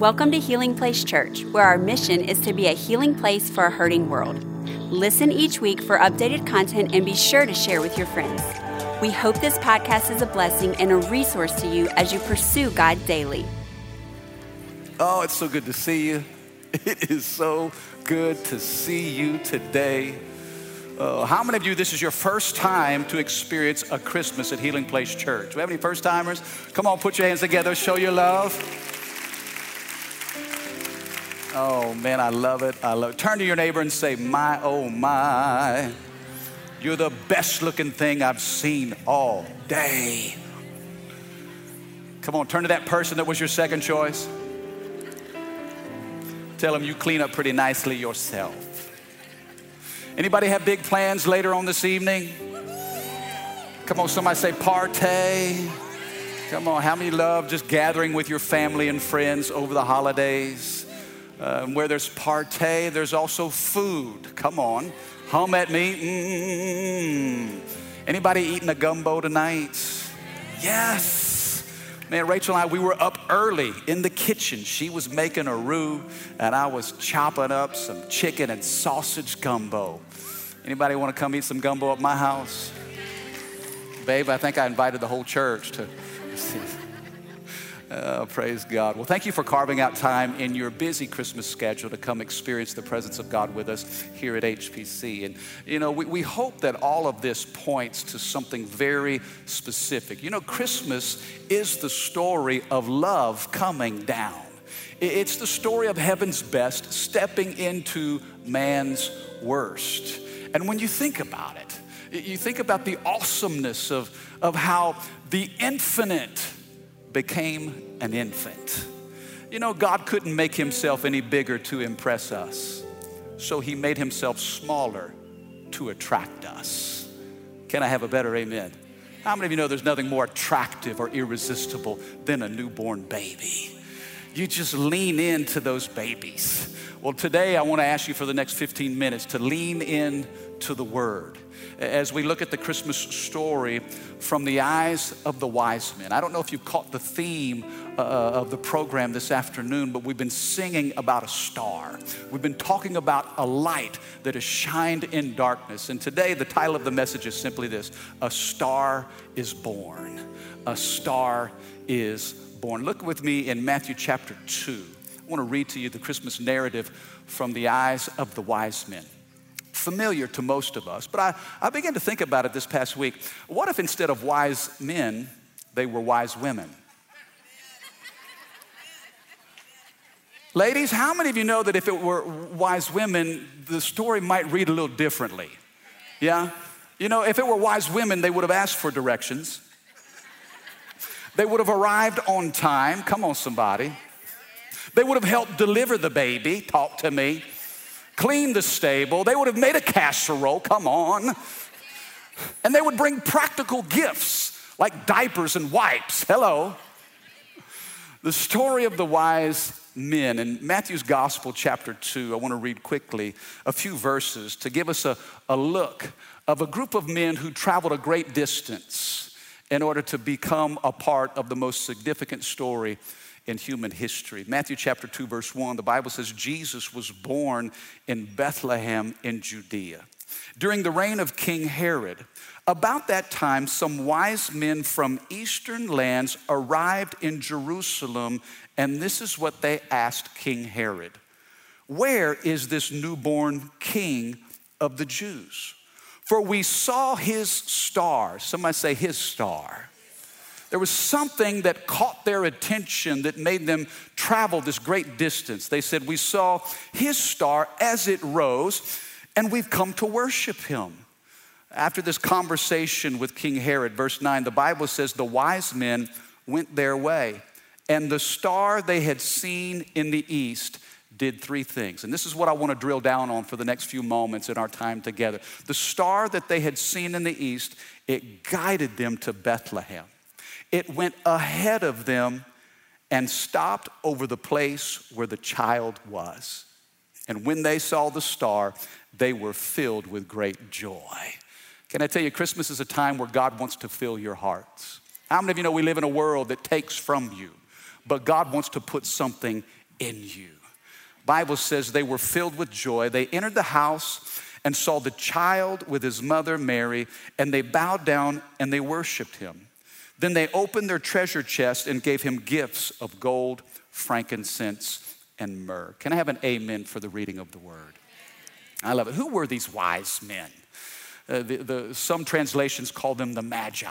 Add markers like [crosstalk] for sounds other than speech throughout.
Welcome to Healing Place Church, where our mission is to be a healing place for a hurting world. Listen each week for updated content and be sure to share with your friends. We hope this podcast is a blessing and a resource to you as you pursue God daily. Oh, it's so good to see you. [laughs] It is so good to see you today. Uh, how many of you, this is your first time to experience a Christmas at Healing Place Church? Do we have any first timers? Come on, put your hands together, show your love. Oh man, I love it. I love it. Turn to your neighbor and say, My, oh my. You're the best looking thing I've seen all day. Come on, turn to that person that was your second choice. Tell them you clean up pretty nicely yourself. Anybody have big plans later on this evening? Come on, somebody say partay. Come on, how many love just gathering with your family and friends over the holidays? Uh, where there's partay, there's also food. Come on, hum at me. Mm-hmm. Anybody eating a gumbo tonight? Yes. Man, Rachel and I, we were up early in the kitchen. She was making a roux, and I was chopping up some chicken and sausage gumbo. Anybody want too come eat some gumbo at my house? Babe, I think I invited the whole church to. [laughs] Oh, praise God. Well, thank you for carving out time in your busy Christmas schedule to come experience the presence of God with us here at HPC. And, you know, we, we hope that all of this points to something very specific. You know, Christmas is the story of love coming down, it's the story of heaven's best stepping into man's worst. And when you think about it, you think about the awesomeness of, of how the infinite became an infant. You know, God couldn't make himself any bigger to impress us, so he made himself smaller to attract us. Can I have a better amen? How many of you know there's nothing more attractive or irresistible than a newborn baby? You just lean into those babies. Well, today I want to ask you for the next 15 minutes to lean in to the word as we look at the Christmas story from the eyes of the wise men. I don't know if you caught the theme uh, of the program this afternoon, but we've been singing about a star. We've been talking about a light that has shined in darkness. And today, the title of the message is simply this A Star is Born. A Star is Born. Look with me in Matthew chapter 2. I want to read to you the Christmas narrative from the eyes of the wise men familiar to most of us, but I, I began to think about it this past week. What if instead of wise men, they were wise women? Ladies, how many of you know that if it were wise women, the story might read a little differently? Yeah? You know, if it were wise women, they would have asked for directions. They would have arrived on time. Come on, somebody. They would have helped deliver the baby. Talk to me cleaned the stable, they would have made a casserole, come on. And they would bring practical gifts like diapers and wipes. Hello. The story of the wise men in Matthew's Gospel, chapter 2, I want to read quickly a few verses to give us a, a look of a group of men who traveled a great distance in order to become a part of the most significant story in human history. Matthew chapter 2, verse 1, the Bible says Jesus was born in Bethlehem in Judea. During the reign of King Herod, about that time, some wise men from eastern lands arrived in Jerusalem, and this is what they asked King Herod Where is this newborn king of the Jews? For we saw his star. Somebody say, his star there was something that caught their attention that made them travel this great distance. They said, We saw his star as it rose, and we've come to worship him. After this conversation with King Herod, verse 9, the Bible says the wise men went their way, and the star they had seen in the east did three things. And this is what I want to drill down on for the next few moments in our time together. The star that they had seen in the east, it guided them to Bethlehem. It went ahead of them and stopped over the place where the child was. And when they saw the star, they were filled with great joy. Can I tell you, Christmas is a time where God wants to fill your hearts. How many of you know we live in a world that takes from you, but God wants to put something in you. Bible says they were filled with joy. They entered the house and saw the child with his mother Mary, and they bowed down and they worshiped him. Then they opened their treasure chest and gave him gifts of gold, frankincense, and myrrh. Can I have an amen for the reading of the word? I love it. Who were these wise men? Uh, the, the, some translations call them the Magi.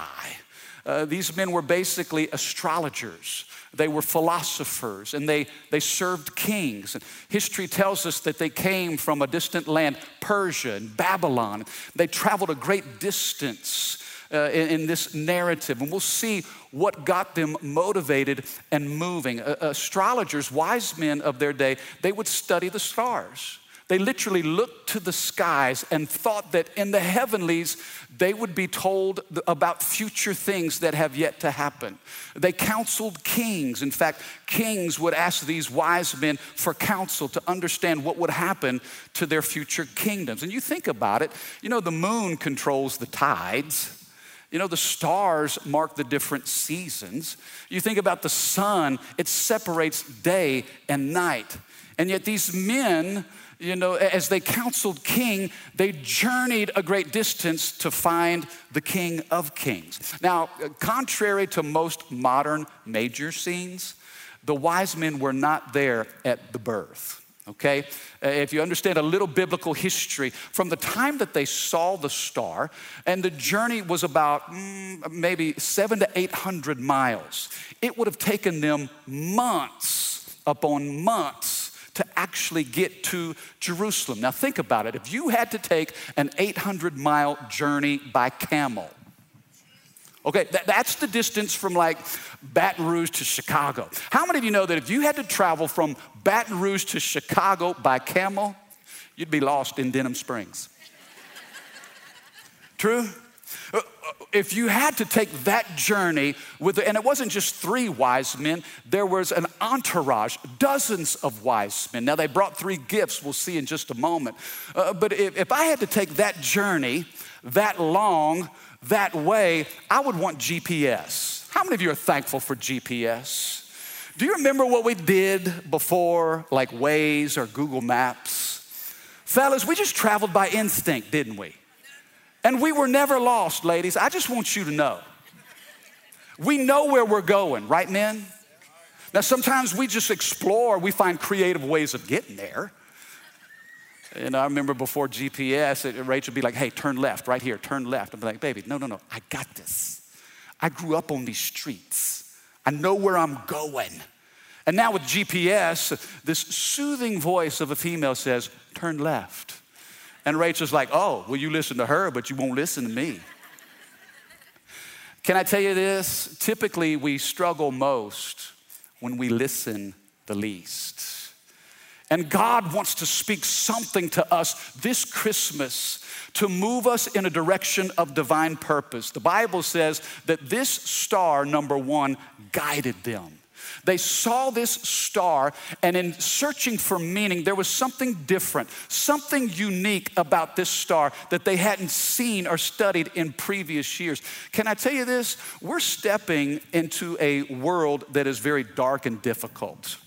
Uh, these men were basically astrologers. They were philosophers and they, they served kings. And history tells us that they came from a distant land, Persia and Babylon. They traveled a great distance uh, in, in, this narrative, and we'll see what got them motivated and moving. Uh, astrologers, wise men of their day, they would study the stars. They literally looked to the skies and thought that in the heavenlies, they would be told about future things that have yet to happen. They counseled kings. In fact, kings would ask these wise men for counsel to understand what would happen to their future kingdoms. And you think about it, you know, the moon controls the tides. You know, the stars mark the different seasons. You think about the sun, it separates day and night. And yet, these men you know, as they counseled king, they journeyed a great distance to find the king of kings. Now, uh, contrary to most modern major scenes, the wise men were not there at the birth. Okay? Uh, if you understand a little biblical history, from the time that they saw the star, and the journey was about mm, maybe seven to 800 miles, it would have taken them months upon months to actually get to Jerusalem. Now, think about it. If you had to take an 800 mile journey by camel, okay, that, that's the distance from like Baton Rouge to Chicago. How many of you know that if you had to travel from Baton Rouge to Chicago by camel, you'd be lost in Denham Springs? [laughs] True? Uh, if you had to take that journey with, and it wasn't just three wise men, there was an entourage, dozens of wise men. Now they brought three gifts, we'll see in just a moment. Uh, but if, if I had to take that journey that long, that way, I would want GPS. How many of you are thankful for GPS? Do you remember what we did before, like Waze or Google Maps? Fellas, we just traveled by instinct, didn't we? And we were never lost, ladies. I just want you to know. We know where we're going, right, men? Now, sometimes we just explore, we find creative ways of getting there. And I remember before GPS, Rachel would be like, hey, turn left, right here, turn left. I'd be like, baby, no, no, no, I got this. I grew up on these streets, I know where I'm going. And now with GPS, this soothing voice of a female says, turn left. And Rachel's like, oh, well, you listen to her, but you won't listen to me. Can I tell you this? Typically, we struggle most when we listen the least. And God wants to speak something to us this Christmas to move us in a direction of divine purpose. The Bible says that this star, number one, guided them. They saw this star, and in searching for meaning, there was something different, something unique about this star that they hadn't seen or studied in previous years. Can I tell you this? We're stepping into a world that is very dark and difficult.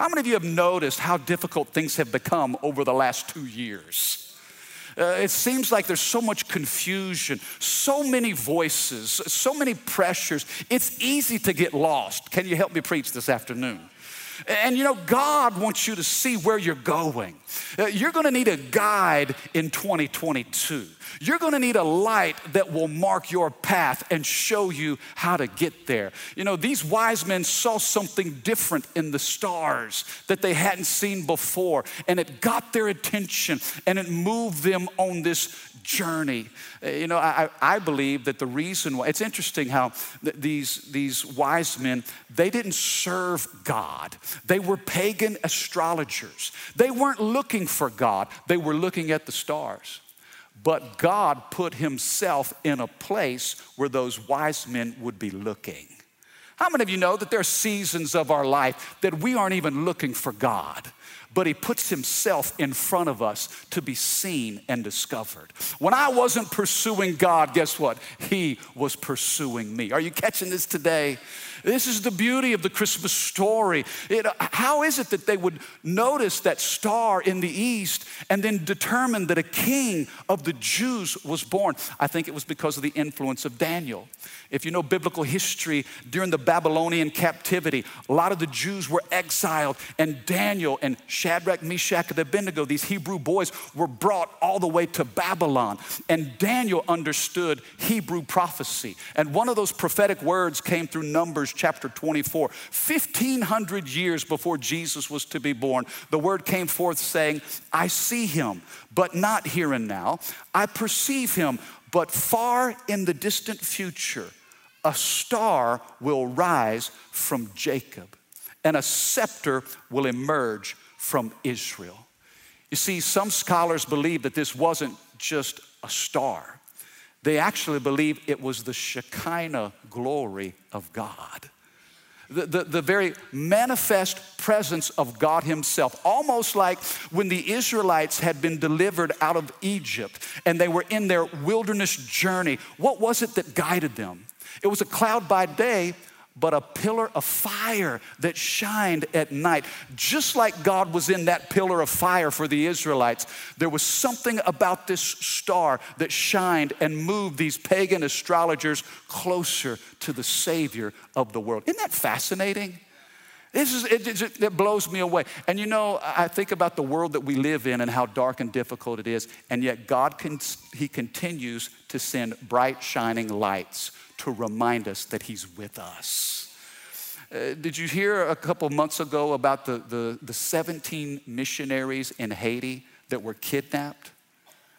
How many of you have noticed how difficult things have become over the last two years? Uh, it seems like there's so much confusion, so many voices, so many pressures. It's easy to get lost. Can you help me preach this afternoon? And you know, God wants you to see where you're going. Uh, you're gonna need a guide in 2022. You're gonna need a light that will mark your path and show you how to get there. You know, these wise men saw something different in the stars that they hadn't seen before, and it got their attention and it moved them on this journey. Uh, you know, I, I believe that the reason why, it's interesting how th- these, these wise men, they didn't serve God. They were pagan astrologers. They weren't looking for God, they were looking at the stars. But God put Himself in a place where those wise men would be looking. How many of you know that there are seasons of our life that we aren't even looking for God? But he puts himself in front of us to be seen and discovered. When I wasn't pursuing God, guess what? He was pursuing me. Are you catching this today? This is the beauty of the Christmas story. It, how is it that they would notice that star in the east and then determine that a king of the Jews was born? I think it was because of the influence of Daniel. If you know biblical history, during the Babylonian captivity, a lot of the Jews were exiled, and Daniel and Shadrach, Meshach, and Abednego, these Hebrew boys, were brought all the way to Babylon. And Daniel understood Hebrew prophecy. And one of those prophetic words came through Numbers chapter 24. 1500 years before Jesus was to be born, the word came forth saying, I see him, but not here and now. I perceive him, but far in the distant future a star will rise from Jacob, and a scepter will emerge from Israel. You see, some scholars believe that this wasn't just a star, they actually believe it was the Shekinah glory of God. The, the, the, very manifest presence of God Himself, almost like when the Israelites had been delivered out of Egypt and they were in their wilderness journey. What was it that guided them? It was a cloud by day, but a pillar of fire that shined at night. Just like God was in that pillar of fire for the Israelites, there was something about this star that shined and moved these pagan astrologers closer to the Savior of the world. Isn't that fascinating? This is, it, it, blows me away. And you know, I think about the world that we live in and how dark and difficult it is, and yet God, can, He continues to send bright, shining lights to remind us that He's with us. Uh, did you hear a couple months ago about the, the, the 17 missionaries in Haiti that were kidnapped?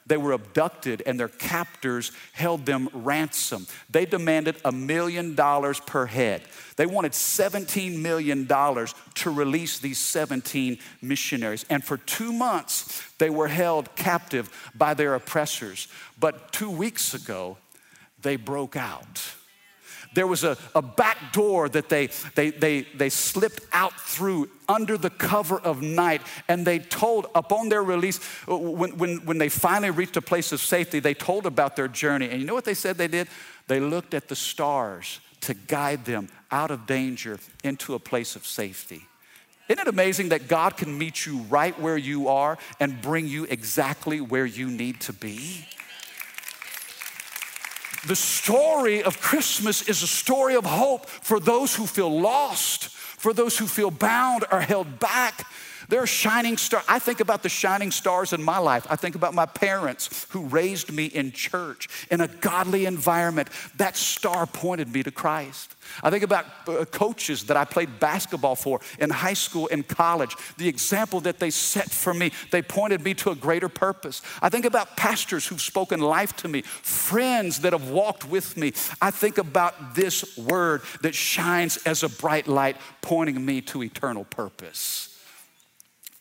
They were abducted and their captors held them ransom. They demanded a million dollars per head. They wanted $17 million to release these 17 missionaries. And for two months, they were held captive by their oppressors. But two weeks ago, they broke out. There was a, a back door that they, they, they, they slipped out through under the cover of night. And they told, upon their release, uh, when, when, when they finally reached a place of safety, they told about their journey. And you know what they said they did? They looked at the stars to guide them out of danger into a place of safety. Isn't it amazing that God can meet you right where you are and bring you exactly where you need to be? The story of Christmas is a story of hope for those who feel lost, for those who feel bound or held back. There are shining stars. I think about the shining stars in my life. I think about my parents who raised me in church in a godly environment. That star pointed me to Christ. I think about uh, coaches that I played basketball for in high school and college, the example that they set for me. They pointed me to a greater purpose. I think about pastors who've spoken life to me, friends that have walked with me. I think about this word that shines as a bright light, pointing me to eternal purpose.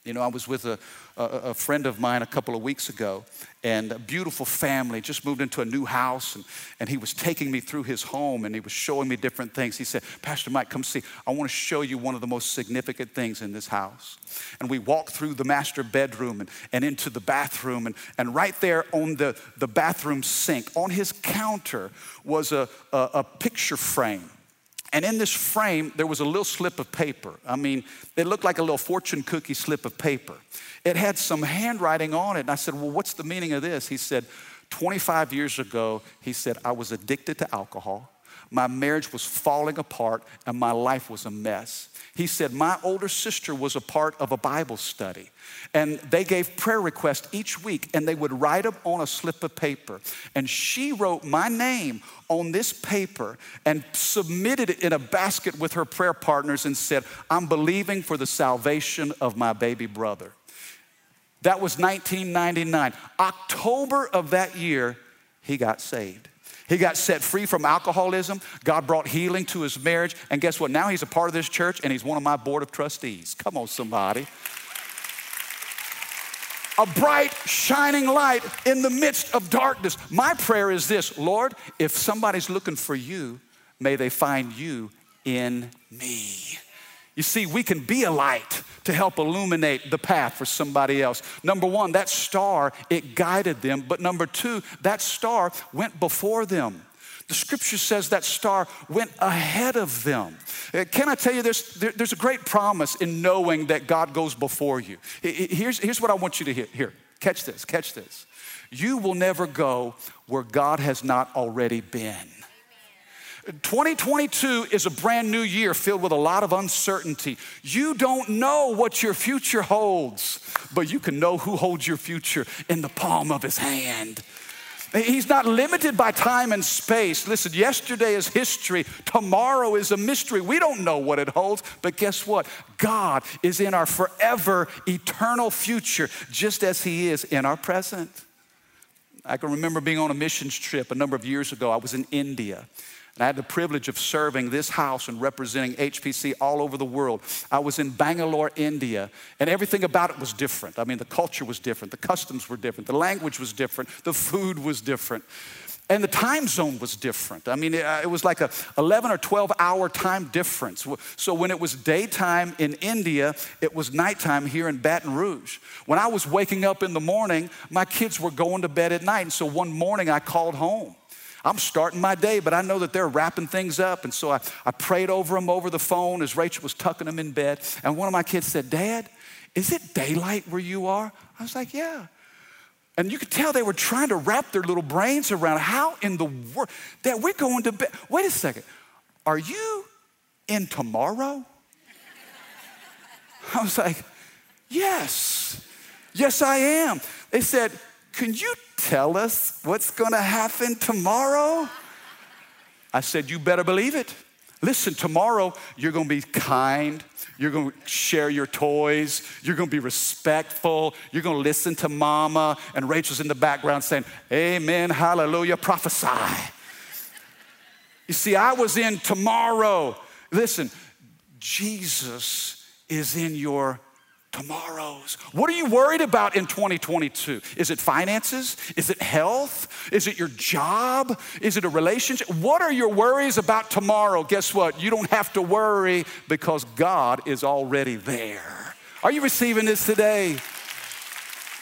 You know, I was with a, a, a, friend of mine a couple of weeks ago, and a beautiful family just moved into a new house, and, and he was taking me through his home and he was showing me different things. He said, Pastor Mike, come see. I want to show you one of the most significant things in this house. And we walked through the master bedroom and, and into the bathroom, and, and right there on the, the bathroom sink, on his counter, was a, a, a picture frame and in this frame, there was a little slip of paper. I mean, it looked like a little fortune cookie slip of paper. It had some handwriting on it. And I said, Well, what's the meaning of this? He said, 25 years ago, he said, I was addicted to alcohol. My marriage was falling apart and my life was a mess. He said, My older sister was a part of a Bible study. And they gave prayer requests each week, and they would write them on a slip of paper. And she wrote my name on this paper and submitted it in a basket with her prayer partners and said, I'm believing for the salvation of my baby brother. That was 1999. October of that year, he got saved. He got set free from alcoholism. God brought healing to his marriage. And guess what? Now he's a part of this church and he's one of my board of trustees. Come on, somebody. A bright, shining light in the midst of darkness. My prayer is this Lord, if somebody's looking for you, may they find you in me. You see, we can be a light to help illuminate the path for somebody else. Number one, that star, it guided them. But number two, that star went before them. The scripture says that star went ahead of them. Uh, can I tell you, there's, there, there's a great promise in knowing that God goes before you. Here's, here's what I want you to hear. Here, catch this, catch this. You will never go where God has not already been. 2022 is a brand new year filled with a lot of uncertainty. You don't know what your future holds, but you can know who holds your future in the palm of his hand. He's not limited by time and space. Listen, yesterday is history, tomorrow is a mystery. We don't know what it holds, but guess what? God is in our forever, eternal future, just as He is in our present. I can remember being on a missions trip a number of years ago. I was in India. I had the privilege of serving this house and representing HPC all over the world. I was in Bangalore, India, and everything about it was different. I mean, the culture was different, the customs were different, the language was different, the food was different. And the time zone was different. I mean, uh, it, was like a 11 or 12 hour time difference. So when it was daytime in India, it was nighttime here in Baton Rouge. When I was waking up in the morning, my kids were going to bed at night. And so one morning I called home. I'm starting my day, but I know that they're wrapping things up. And so I, I prayed over them over the phone as Rachel was tucking them in bed. And one of my kids said, Dad, is it daylight where you are? I was like, Yeah. And you could tell they were trying to wrap their little brains around how in the world that we're going to bed. Wait a second. Are you in tomorrow? [laughs] I was like, Yes. Yes, I am. They said, Can you tell us what's going to happen tomorrow? I said, You better believe it. Listen, tomorrow you're going to be kind. You're going to share your toys. You're going to be respectful. You're going to listen to mama. And Rachel's in the background saying, Amen, hallelujah, prophesy. You see, I was in tomorrow. Listen, Jesus is in your tomorrows. What are you worried about in 2022? Is it finances? Is it health? Is it your job? Is it a relationship? What are your worries about tomorrow? Guess what? You don't have to worry because God is already there. Are you receiving this today?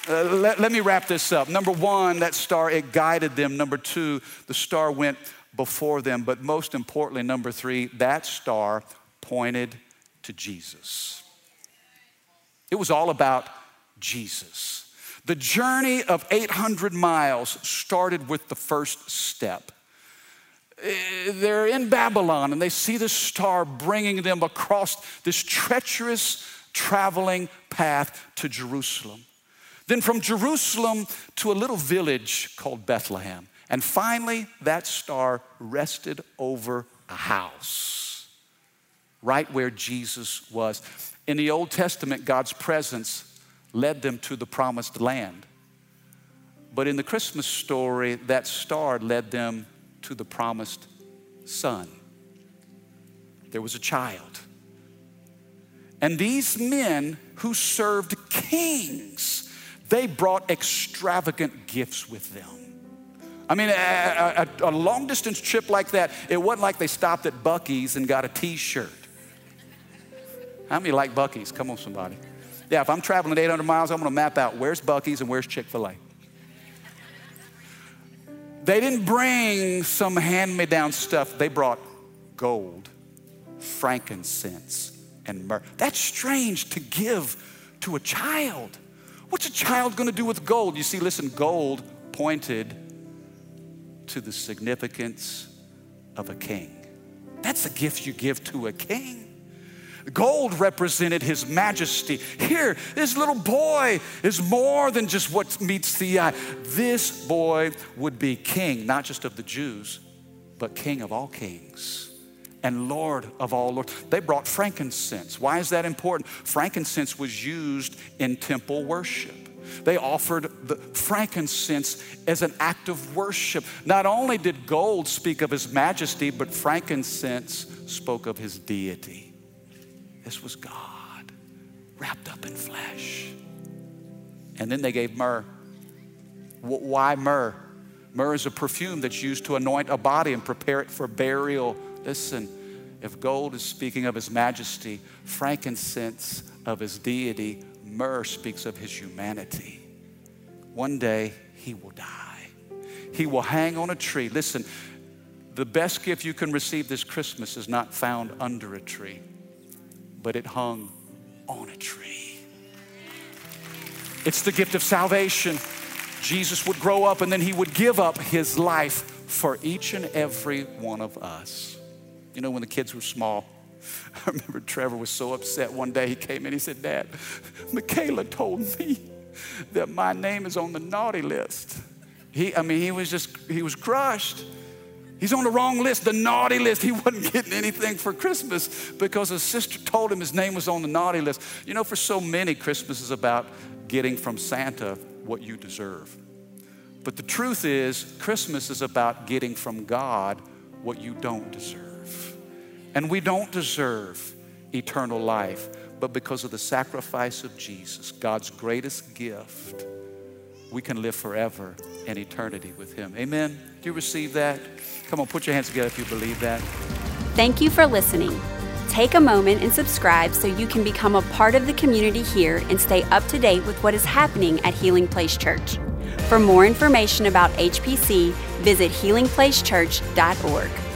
Uh, let, let me wrap this up. Number one, that star, it guided them. Number two, the star went before them. But most importantly, number three, that star pointed to Jesus. It was all about Jesus. The journey of 800 miles started with the first step. Eh, they're in Babylon and they see the star bringing them across this treacherous traveling path to Jerusalem. Then from Jerusalem to a little village called Bethlehem. And finally, that star rested over a house right where Jesus was. In the Old Testament, God's presence led them to the promised land. But in the Christmas story, that star led them to the promised son. There was a child. And these men who served kings, they brought extravagant gifts with them. I mean, a, a, a long distance trip like that, it wasn't like they stopped at Buc-ee's and got a t shirt. How many like Buc-ee's? Come on, somebody. Yeah, if I'm traveling 800 miles, I'm gonna map out where's Buc-ee's and where's Chick fil A. They didn't bring some hand me down stuff, they brought gold, frankincense, and myrrh. That's strange to give to a child. What's a child gonna do with gold? You see, listen, gold pointed to the significance of a king. That's a gift you give to a king. Gold represented his majesty. Here, this little boy is more than just what meets the eye. This boy would be king, not just of the Jews, but king of all kings and Lord of all lords. They brought frankincense. Why is that important? Frankincense was used in temple worship. They offered the frankincense as an act of worship. Not only did gold speak of his majesty, but frankincense spoke of his deity. This was God wrapped up in flesh. And then they gave myrrh. Why myrrh? Myrrh is a perfume that's used to anoint a body and prepare it for burial. Listen, If gold is speaking of his majesty, frankincense of his deity, myrrh speaks of his humanity. One day he will die. He will hang on a tree. Listen, the best gift you can receive this Christmas is not found under a tree, but it hung on a tree. It's the gift of salvation. Jesus would grow up and then he would give up his life for each and every one of us. You know, when the kids were small, [laughs] I remember Trevor was so upset one day. He came in, he said, Dad, Michaela told me that my name is on the naughty list. He, I mean, he was just, he was crushed. He's on the wrong list, the naughty list. He wasn't getting anything for Christmas because his sister told him his name was on the naughty list. You know, for so many, Christmas is about getting from Santa what you deserve. But the truth is, Christmas is about getting from God what you don't deserve. And we don't deserve eternal life, but because of the sacrifice of Jesus, God's greatest gift, we can live forever in eternity with Him. Amen. Do you receive that? Come on, put your hands together if you believe that. Thank you for listening. Take a moment and subscribe so you can become a part of the community here and stay up to date with what is happening at Healing Place Church. For more information about HPC, visit healingplacechurch.org.